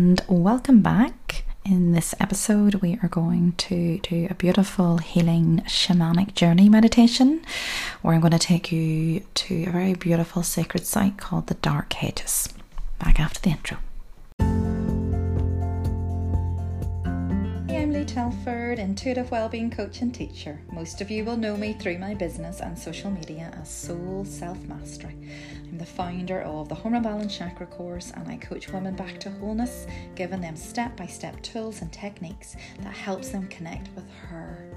and welcome back. In this episode, we are going to do a beautiful healing shamanic journey meditation where I'm going to take you to a very beautiful sacred site called the Dark Hedges. Back after the intro. I'm Telford, intuitive wellbeing coach and teacher. Most of you will know me through my business and social media as Soul Self Mastery. I'm the founder of the Hormone Balance Chakra course and I coach women back to wholeness, giving them step by step tools and techniques that helps them connect with her.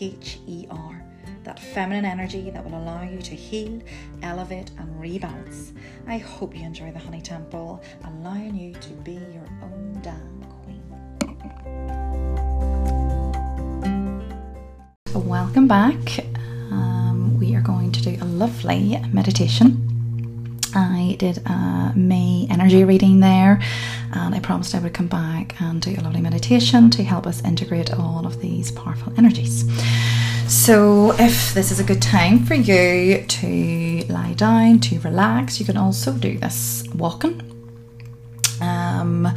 H E R, that feminine energy that will allow you to heal, elevate, and rebalance. I hope you enjoy the Honey Temple, allowing you to be your own damn Welcome back. Um, we are going to do a lovely meditation I did a May energy reading there, and I promised I would come back and do a lovely meditation to help us integrate all of these powerful energies. So, if this is a good time for you to lie down, to relax, you can also do this walking. Um,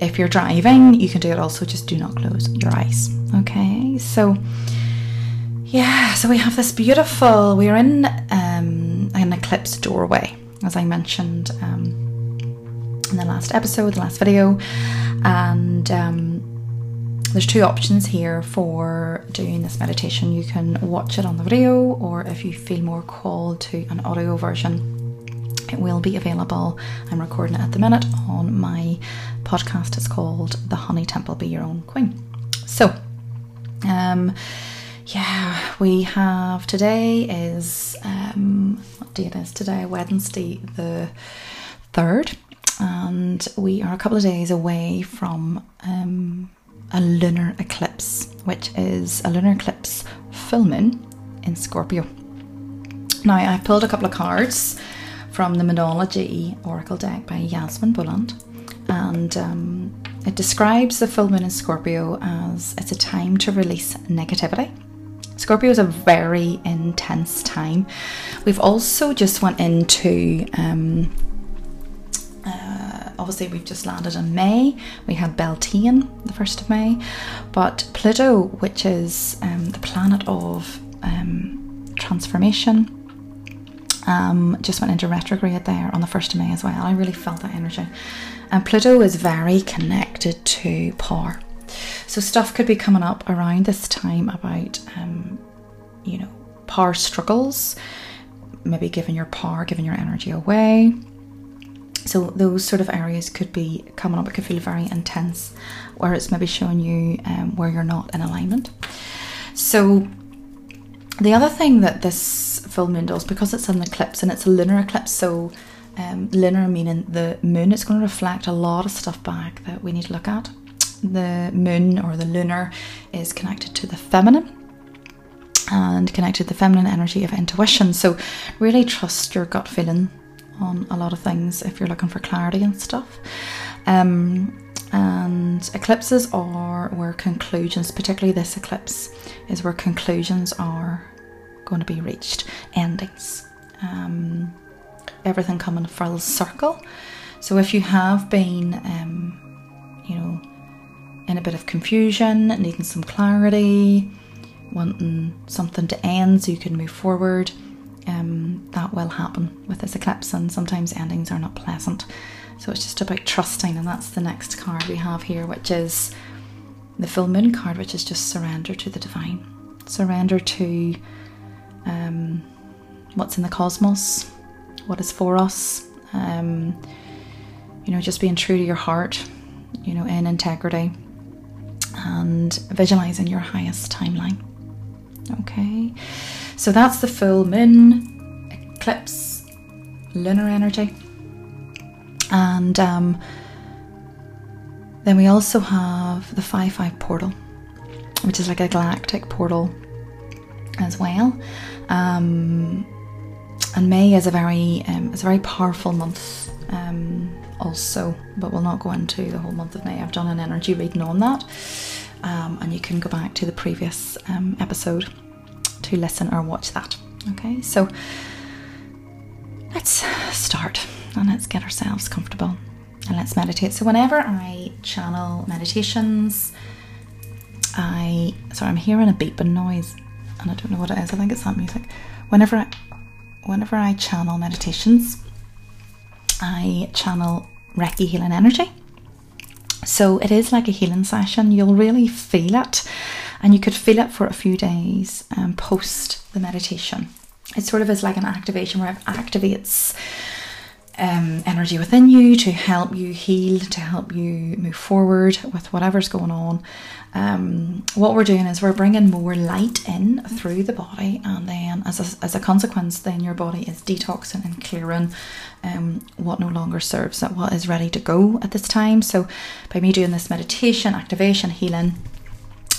if you're driving, you can do it also, just do not close your eyes. Okay, so yeah, so we have this beautiful, we're in um, an eclipse doorway as I mentioned um, in the last episode, the last video. And um, there's two options here for doing this meditation. You can watch it on the video, or if you feel more called to an audio version, it will be available. I'm recording it at the minute on my podcast. It's called The Honey Temple Be Your Own Queen. So, um, yeah, we have today is um, what day is today? Wednesday the third, and we are a couple of days away from um, a lunar eclipse, which is a lunar eclipse full moon in Scorpio. Now, I've pulled a couple of cards from the Moonology Oracle deck by Yasmin Boland, and um, it describes the full moon in Scorpio as it's a time to release negativity Scorpio is a very intense time. We've also just went into um, uh, obviously we've just landed in May. We had Beltane the first of May, but Pluto, which is um, the planet of um, transformation, um, just went into retrograde there on the first of May as well. I really felt that energy, and Pluto is very connected to power. So stuff could be coming up around this time about, um, you know, power struggles, maybe giving your power, giving your energy away. So those sort of areas could be coming up. It could feel very intense, where it's maybe showing you um, where you're not in alignment. So the other thing that this full moon does, because it's an eclipse and it's a lunar eclipse, so um, lunar meaning the moon, it's going to reflect a lot of stuff back that we need to look at the moon or the lunar is connected to the feminine and connected to the feminine energy of intuition. So, really trust your gut feeling on a lot of things if you're looking for clarity and stuff. Um, and eclipses are where conclusions, particularly this eclipse, is where conclusions are going to be reached, endings. Um, everything coming full circle. So, if you have been, um, you know, in a bit of confusion, needing some clarity, wanting something to end so you can move forward, um, that will happen with this eclipse, and sometimes endings are not pleasant. So it's just about trusting, and that's the next card we have here, which is the full moon card, which is just surrender to the divine, surrender to um, what's in the cosmos, what is for us. Um, you know, just being true to your heart, you know, in integrity, and visualizing your highest timeline. Okay, so that's the full moon, eclipse, lunar energy, and um, then we also have the 5 5 portal, which is like a galactic portal as well. Um, and May is a very um, it's a very powerful month um, also, but we'll not go into the whole month of May. I've done an energy reading on that, um, and you can go back to the previous um, episode to listen or watch that. Okay, so let's start and let's get ourselves comfortable. and let's meditate. So, whenever I channel meditations, I sorry, I'm hearing a beeping noise, and I don't know what it is. I think it's that music. Whenever I, whenever I channel meditations, I channel Reiki healing energy. So it is like a healing session. You'll really feel it, and you could feel it for a few days um, post the meditation. It sort of is like an activation where it activates um, energy within you to help you heal, to help you move forward with whatever's going on. Um, what we're doing is we're bringing more light in through the body, and then as a, as a consequence, then your body is detoxing and clearing um, what no longer serves, that what is ready to go at this time. So, by me doing this meditation, activation, healing,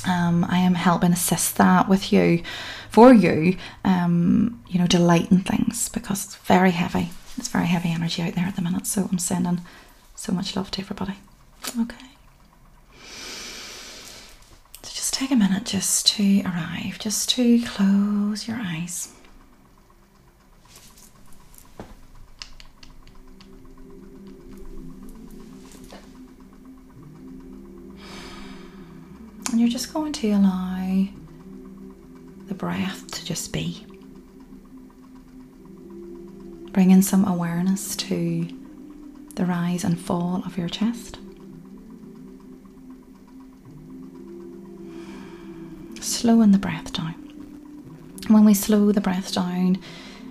um, I am helping assist that with you, for you, um, you know, delighting things because it's very heavy it's very heavy energy out there at the minute, so I'm sending so much love to everybody. Okay. So just take a minute just to arrive, just to close your eyes. And you're just going to allow the breath to just be. Bringing some awareness to the rise and fall of your chest. Slowing the breath down. When we slow the breath down,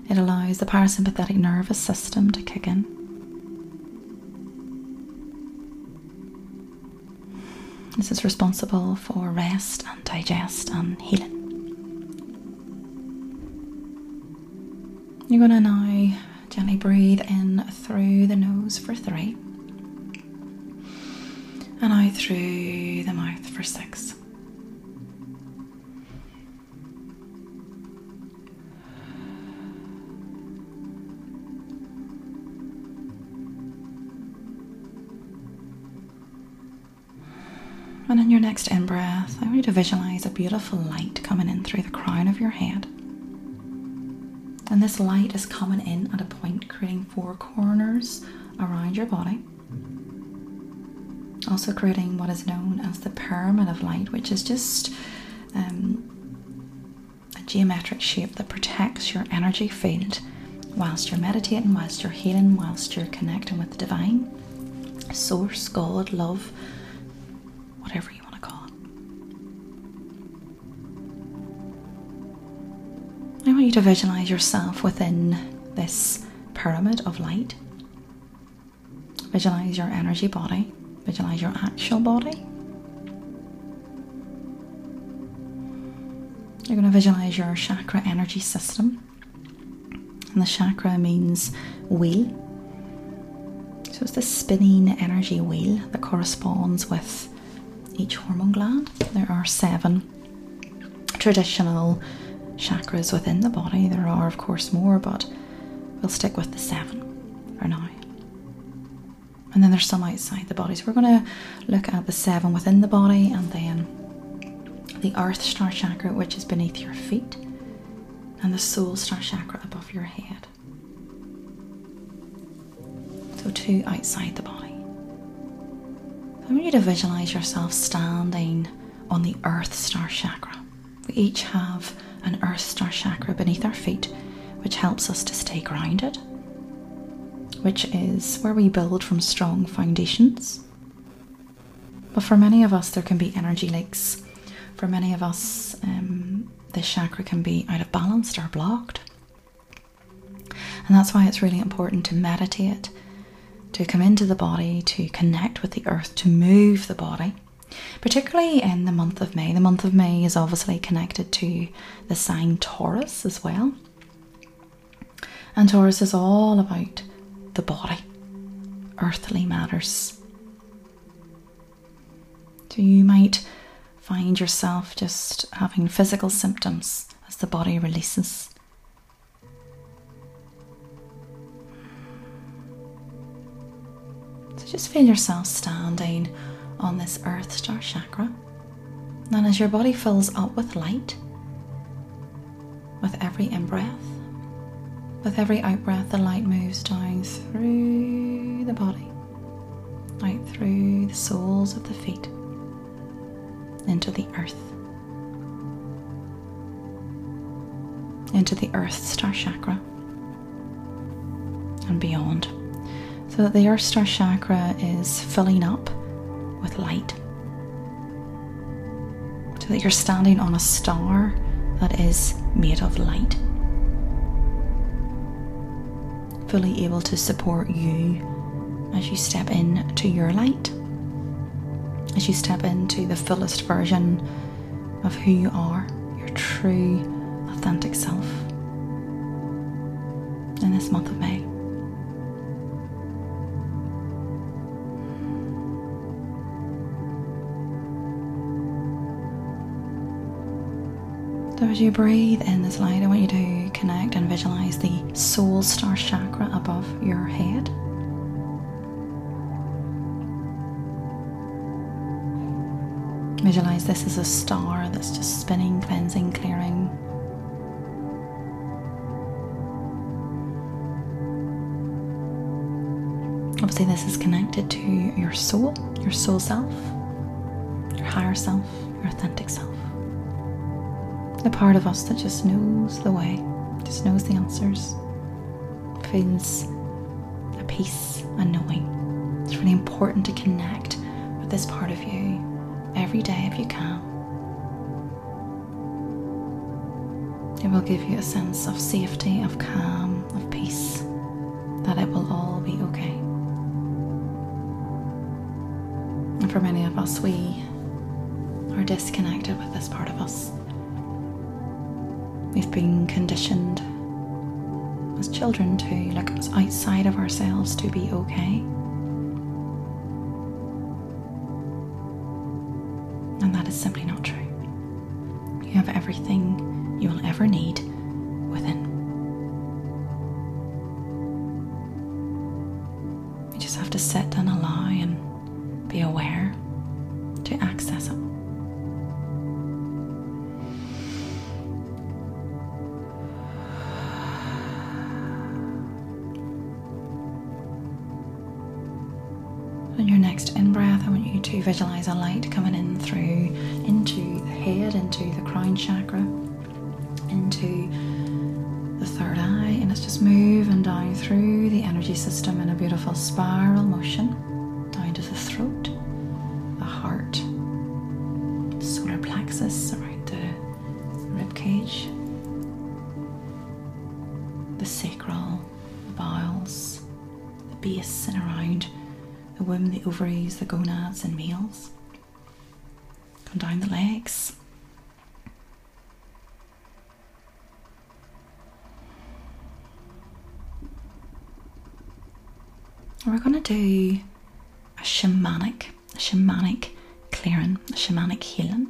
it allows the parasympathetic nervous system to kick in. This is responsible for rest and digest and healing. You're going to now Gently breathe in through the nose for three, and out through the mouth for six. And in your next in breath, I want you to visualize a beautiful light coming in through the crown of your head. And this light is coming in at a point, creating four corners around your body. Also, creating what is known as the pyramid of light, which is just um, a geometric shape that protects your energy field whilst you're meditating, whilst you're healing, whilst you're connecting with the divine, source, God, love, to visualize yourself within this pyramid of light. Visualize your energy body, visualize your actual body. You're going to visualize your chakra energy system. And the chakra means wheel. So it's the spinning energy wheel that corresponds with each hormone gland. There are seven traditional chakras within the body. There are, of course, more, but we'll stick with the seven for now. And then there's some outside the body. So we're going to look at the seven within the body and then the earth star chakra, which is beneath your feet, and the soul star chakra above your head. So, two outside the body. I want you to visualize yourself standing on the earth star chakra. We each have an earth star chakra beneath our feet, which helps us to stay grounded, which is where we build from strong foundations. But for many of us, there can be energy leaks. For many of us, um, this chakra can be out of balance or blocked. And that's why it's really important to meditate, to come into the body, to connect with the earth, to move the body particularly in the month of May. The month of May is obviously connected to the sign Taurus as well. And Taurus is all about the body, earthly matters. So you might find yourself just having physical symptoms as the body releases. So just feel yourself standing on this earth star chakra. And as your body fills up with light, with every in breath, with every out breath, the light moves down through the body, out through the soles of the feet into the earth. Into the earth star chakra and beyond. So that the earth star chakra is filling up with light. So that you're standing on a star that is made of light. Fully able to support you as you step into your light, as you step into the fullest version of who you are, your true, authentic self in this month of May. As you breathe in this light, I want you to connect and visualize the soul star chakra above your head. Visualize this as a star that's just spinning, cleansing, clearing. Obviously, this is connected to your soul, your soul self, your higher self, your authentic self. The part of us that just knows the way, just knows the answers, feels a peace, and knowing. It's really important to connect with this part of you every day if you can. It will give you a sense of safety, of calm, of peace, that it will all be okay. And for many of us, we are disconnected with this part of us. We've been conditioned as children to look outside of ourselves to be okay. And that is simply not true. You have everything you will ever need within. You just have to sit and allow and be aware visualize a light coming in through into the head, into the crown chakra, into the third eye, and it's just moving down through the energy system in a beautiful spiral motion down to the throat, the heart, solar plexus around the rib cage, the sacral, the bowels, the base and around the womb, the ovaries, the gonads, and males. Come down the legs. We're going to do a shamanic, a shamanic clearing, a shamanic healing,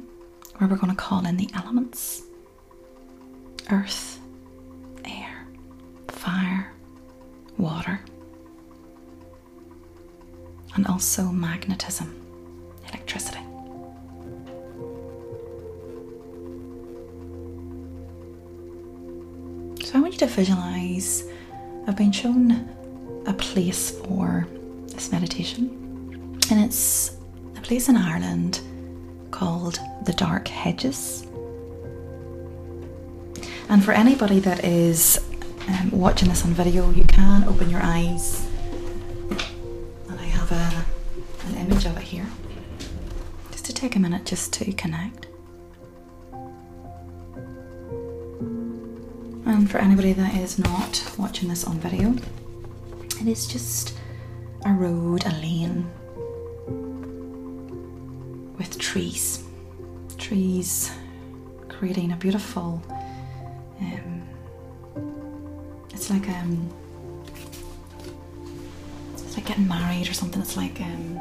where we're going to call in the elements. Earth, air, fire, water. And also magnetism, electricity. So I want you to visualize I've been shown a place for this meditation, and it's a place in Ireland called the Dark Hedges. And for anybody that is um, watching this on video, you can open your eyes and I have a, an image of it here. Just to take a minute just to connect. And for anybody that is not watching this on video, it is just a road, a lane with trees. Trees creating a beautiful um, it's like um it's like getting married or something. It's like um,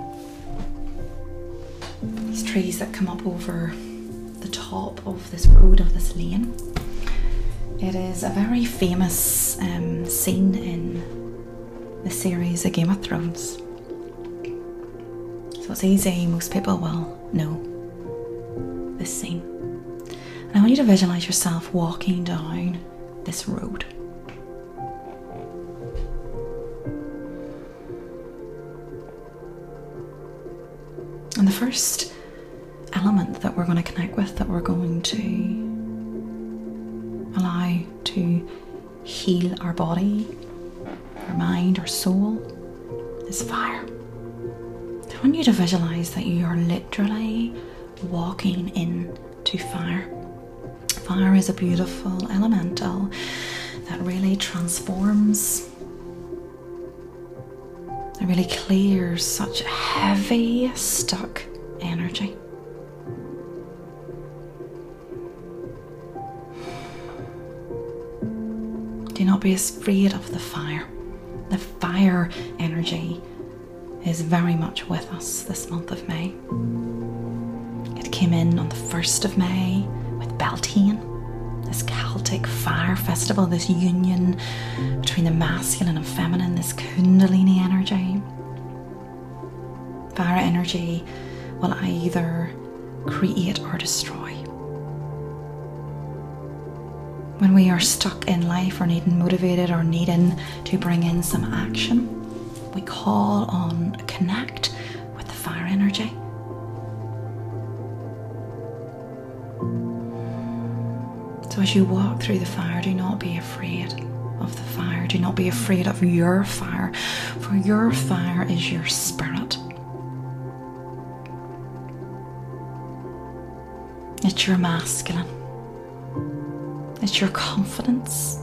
these trees that come up over the top of this road of this lane. It is a very famous um, scene in the series A Game of Thrones. So it's easy, most people will know this scene. And I want you to visualize yourself walking down this road. And the first element that we're going to connect with, that we're going to allow to heal our body, mind, or soul, is fire. I want you to visualize that you are literally walking into fire. Fire is a beautiful elemental that really transforms, that really clears such heavy, stuck energy. Do not be afraid of the fire. The fire energy is very much with us this month of May. It came in on the 1st of May with Beltane, this Celtic fire festival, this union between the masculine and feminine, this Kundalini energy. Fire energy will either create or destroy. When we are stuck in life or needing motivated or needing to bring in some action, we call on connect with the fire energy. So as you walk through the fire, do not be afraid of the fire. Do not be afraid of your fire, for your fire is your spirit. It's your masculine. It's your confidence.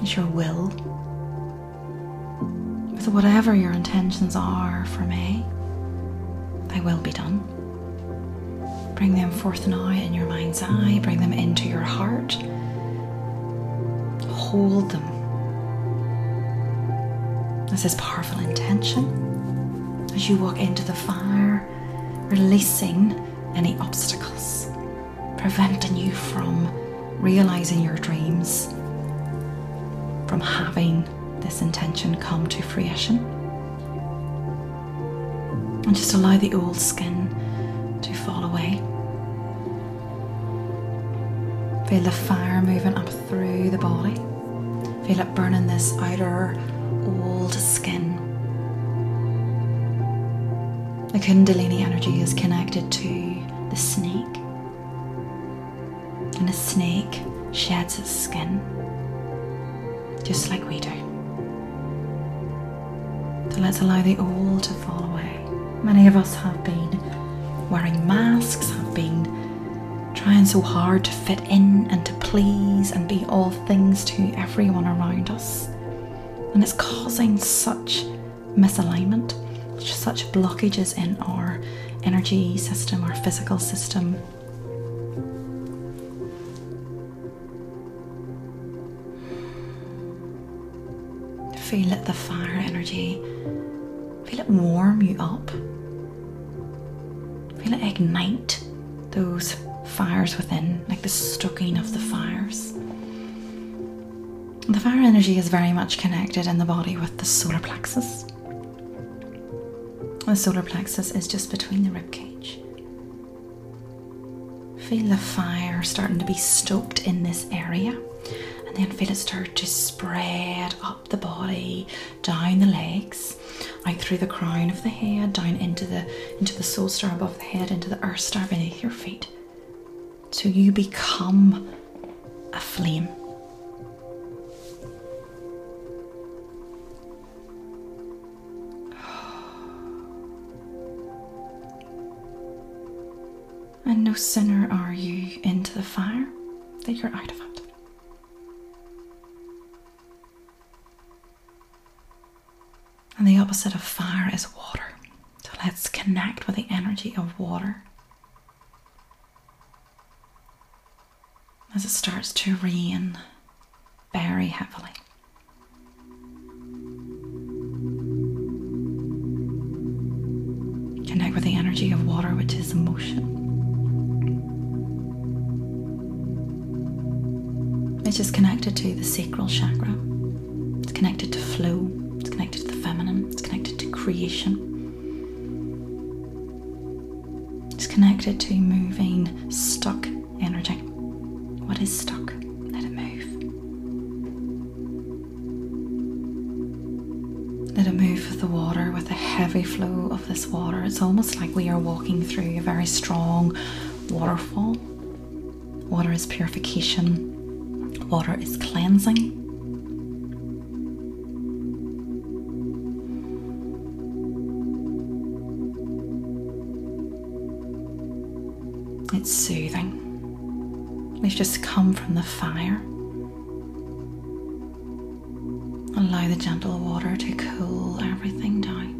It's your will. With whatever your intentions are for me, they will be done. Bring them forth now in your mind's eye, bring them into your heart. Hold them this powerful intention as you walk into the fire, releasing any obstacles preventing you from realizing your dreams, from having this intention come to fruition. And just allow the old skin to fall away. Feel the fire moving up through the body. Feel it burning this outer old skin. The Kundalini energy is connected to the snake a snake sheds its skin just like we do. So let's allow the old to fall away. Many of us have been wearing masks, have been trying so hard to fit in and to please and be all things to everyone around us. And it's causing such misalignment, such blockages in our energy system, our physical system, feel it, the fire energy. Feel it warm you up. Feel it ignite those fires within, like the stoking of the fires. The fire energy is very much connected in the body with the solar plexus. The solar plexus is just between the rib cage. Feel the fire starting to be stoked in this area then feel it start to spread up the body, down the legs, out through the crown of the head, down into the into the soul star above the head, into the earth star beneath your feet. So you become a flame. And no sooner are you into the fire that you're out of it. And the opposite of fire is water. So let's connect with the energy of water. As it starts to rain very heavily. Connect with the energy of water, which is emotion. It's just connected to the sacral chakra. It's connected to flow feminine, it's connected to creation. It's connected to moving stuck energy. What is stuck? Let it move. Let it move with the water, with the heavy flow of this water. It's almost like we are walking through a very strong waterfall. Water is purification, water is cleansing. It's soothing. We've just come from the fire. Allow the gentle water to cool everything down.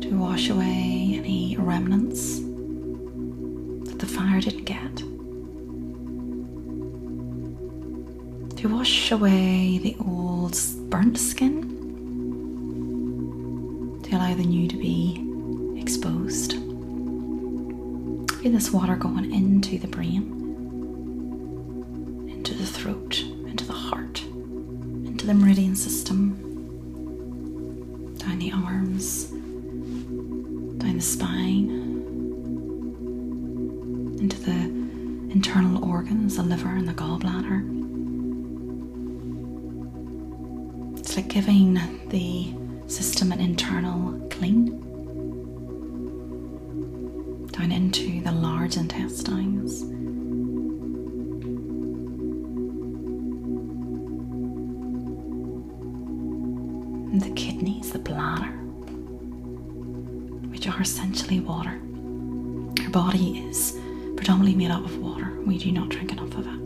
To wash away any remnants that the fire didn't get. To wash away the old burnt skin. To allow the new to Feel this water going into the brain, into the throat, into the heart, into the meridian system, down the arms, down the spine, into the internal organs, the liver and the gallbladder. It's like giving the system an internal clean into the large intestines. The kidneys, the bladder, which are essentially water. Our body is predominantly made up of water. We do not drink enough of it.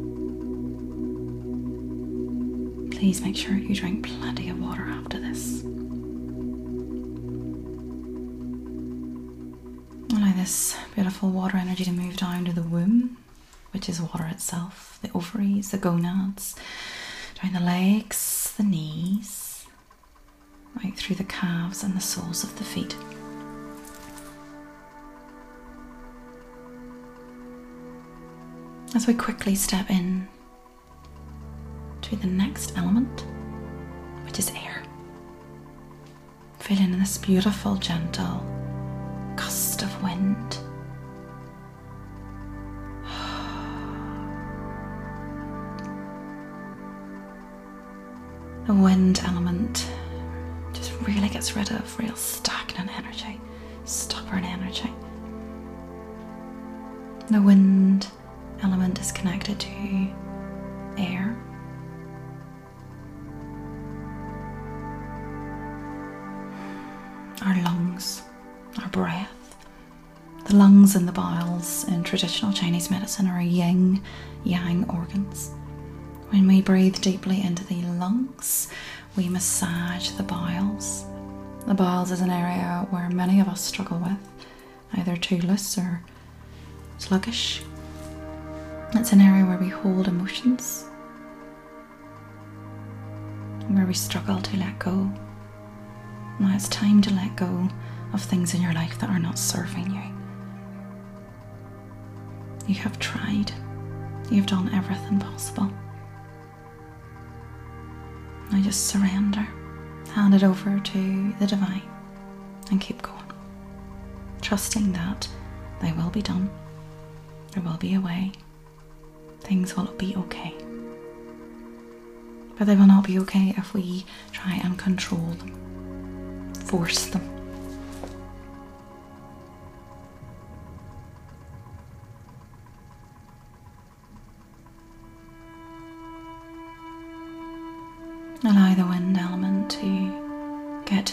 Please make sure you drink plenty of water after this. Beautiful water energy to move down to the womb, which is water itself, the ovaries, the gonads, down the legs, the knees, right through the calves and the soles of the feet. As we quickly step in to the next element, which is air. Feeling this beautiful, gentle gust of wind. Wind element just really gets rid of real stagnant energy, stubborn energy. The wind element is connected to air. Our lungs, our breath. The lungs and the bowels in traditional Chinese medicine are yin yang organs. When we breathe deeply into the lungs, we massage the bowels. The bowels is an area where many of us struggle with, either too loose or sluggish. It's an area where we hold emotions, where we struggle to let go. Now it's time to let go of things in your life that are not serving you. You have tried, you've done everything possible. Now just surrender, hand it over to the divine, and keep going. Trusting that they will be done, there will be a way, things will be okay. But they will not be okay if we try and control them, force them.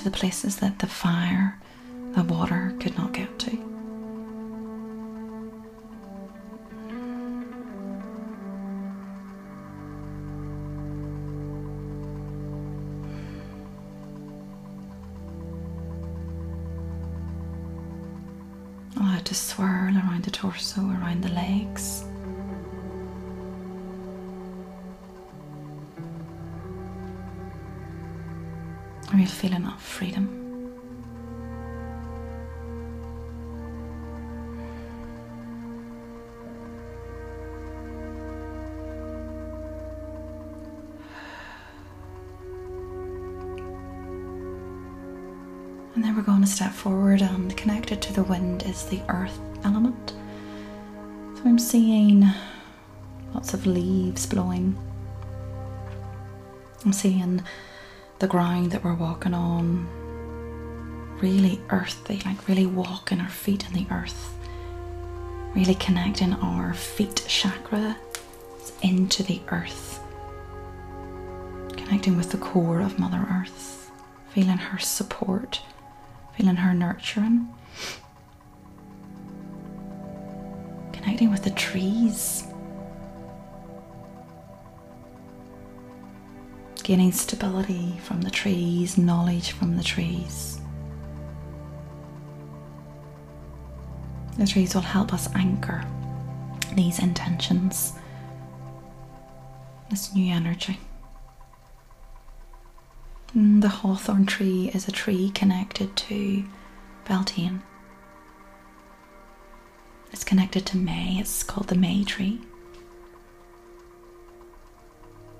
The places that the fire, the water could not get to. Allow it to swirl around the torso, around the legs. Are you feeling that freedom? And then we're going to step forward, and connected to the wind is the earth element. So I'm seeing lots of leaves blowing. I'm seeing the ground that we're walking on. Really earthy, like really walking our feet in the earth, really connecting our feet chakra into the earth, connecting with the core of Mother Earth, feeling her support, feeling her nurturing. Connecting with the trees, gaining stability from the trees, knowledge from the trees. The trees will help us anchor these intentions, this new energy. Mm, the hawthorn tree is a tree connected to Beltane. It's connected to May, it's called the May tree.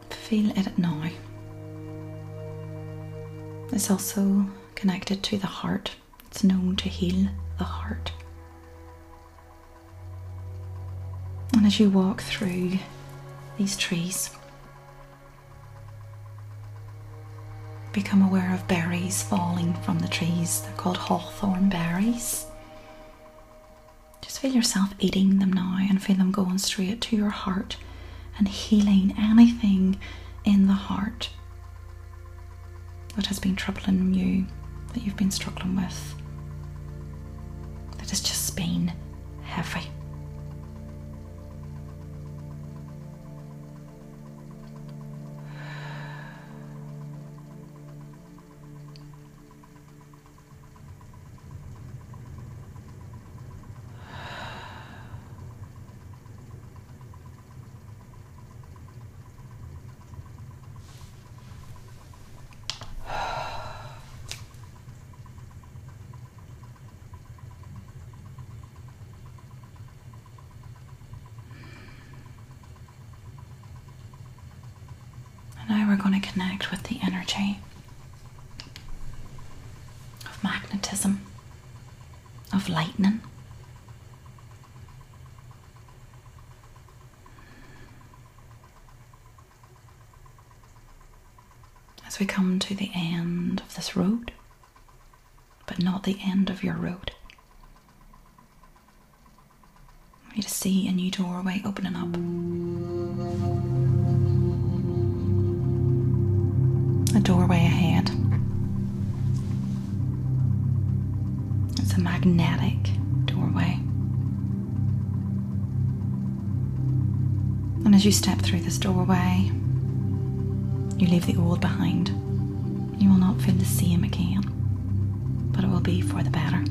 Feel it now. It's also connected to the heart. It's known to heal the heart. And as you walk through these trees, become aware of berries falling from the trees. They're called hawthorn berries. Just feel yourself eating them now and feel them going straight to your heart and healing anything in the heart that has been troubling you, that you've been struggling with, that has just been heavy. And now we're going to connect with the energy of magnetism, of lightning. As we come to the end of this road, but not the end of your road. You to see a new doorway opening up. a doorway ahead. It's a magnetic doorway. And as you step through this doorway, you leave the old behind. You will not feel the same again, but it will be for the better.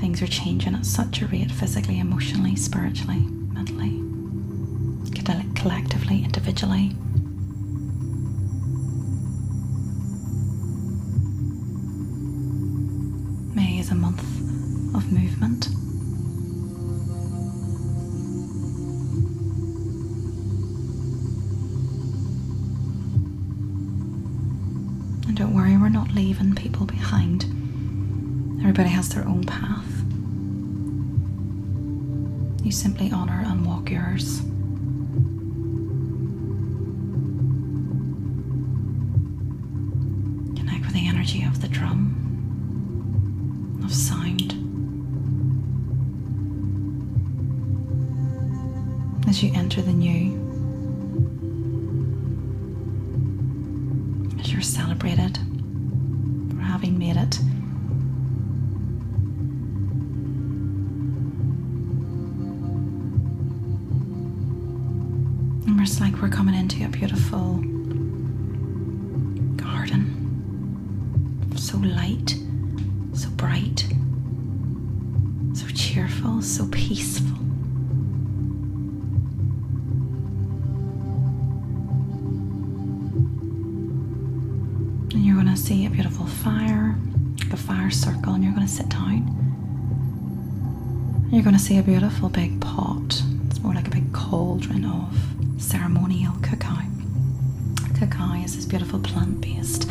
Things are changing at such a rate physically, emotionally, spiritually, mentally collectively, individually. Has their own path. You simply honour and walk yours. Connect with the energy of the drum, of sound. As you enter the new, as you're celebrated for having made it. Coming garden. so light, so bright, so cheerful, so peaceful. And you're going to see a beautiful fire, like a fire circle, and you're going to sit down. You're going to see a beautiful big pot. It's more like a big cauldron of ceremonial cacao this beautiful plant based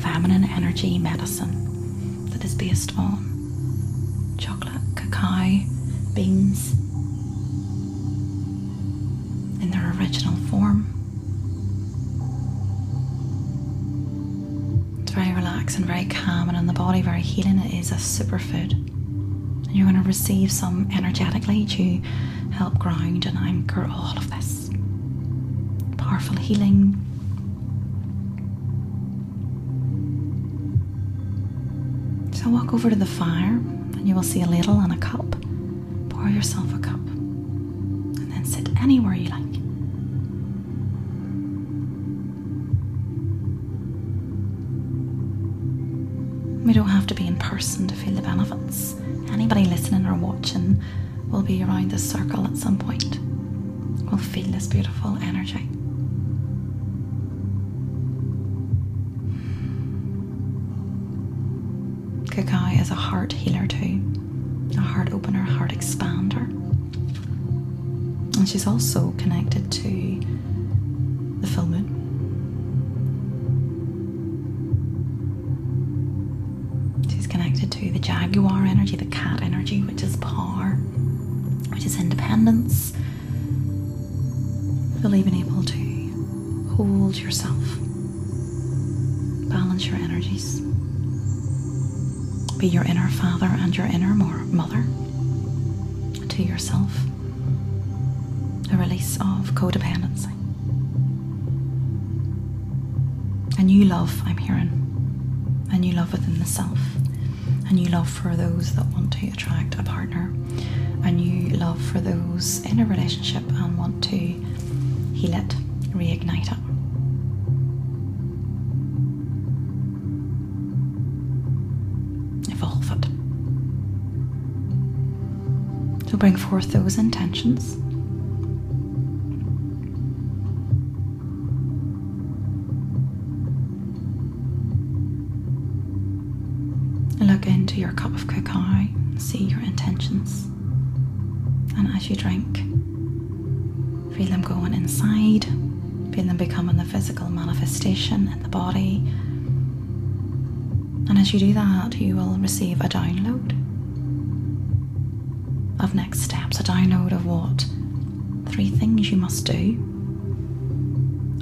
feminine energy medicine that is based on chocolate, cacao, beans in their original form. It's very relaxing, very calm, and in the body, very healing. It is a superfood. You're going to receive some energetically to help ground and anchor all of this powerful healing So walk over to the fire and you will see a ladle and a cup. Pour yourself a cup and then sit anywhere you like. We don't have to be in person to feel the benefits. Anybody listening or watching will be around this circle at some point. We'll feel this beautiful energy. Is a heart healer too, a heart opener, heart expander. And she's also connected to the full moon. She's connected to the jaguar energy, the cat energy, which is power, which is independence. Really being able be your inner father and your inner mother to yourself. A release of codependency. A new love, I'm hearing. A new love within the self. A new love for those that want to attract a partner. A new love for those in a relationship and want to heal it, reignite it. Bring forth those intentions. Look into your cup of cacao, see your intentions, and as you drink, feel them going inside, feel them becoming the physical manifestation in the body. And as you do that, you will receive a download of next steps, a download of what three things you must do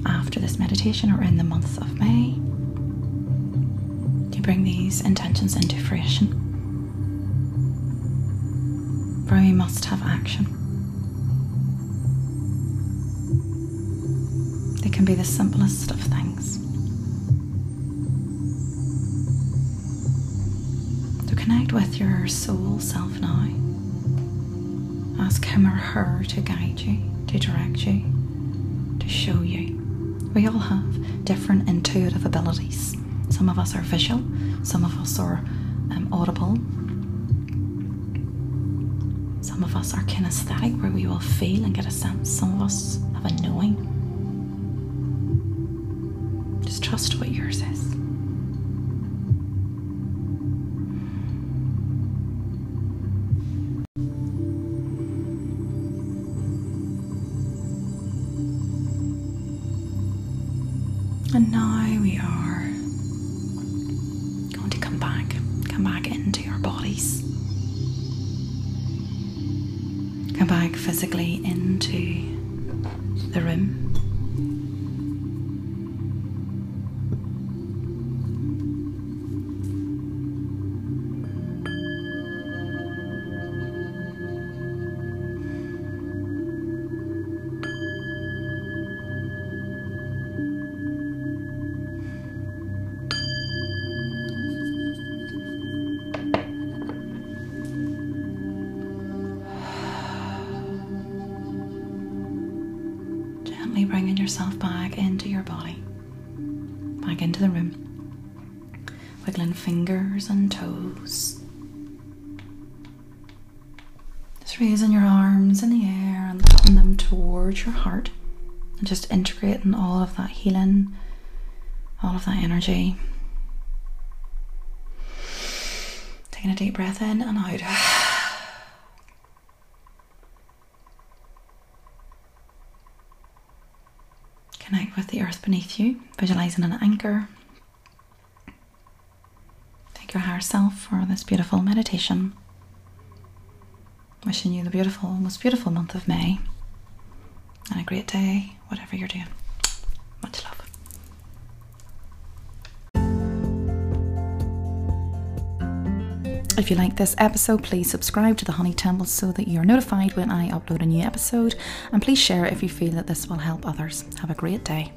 after this meditation or in the month of May to bring these intentions into fruition. For we must have action. They can be the simplest of things. So connect with your soul self now. Ask him or her to guide you, to direct you, to show you. We all have different intuitive abilities. Some of us are visual, some of us are um, audible, some of us are kinesthetic, where we will feel and get a sense. Some of us have a knowing. Just trust what yours is. Are Gently bringing yourself back into your body, back into the room, wiggling fingers and toes. Just raising your arms in the air and putting them towards your heart, and just integrating all of that healing, all of that energy. Taking a deep breath in and out. Connect with the earth beneath you, visualizing an anchor. Thank your higher self for this beautiful meditation. Wishing you the beautiful, most beautiful month of May and a great day, whatever you're doing. Much love. If you like this episode, please subscribe to the Honey Temple so that you are notified when I upload a new episode. And please share if you feel that this will help others. Have a great day.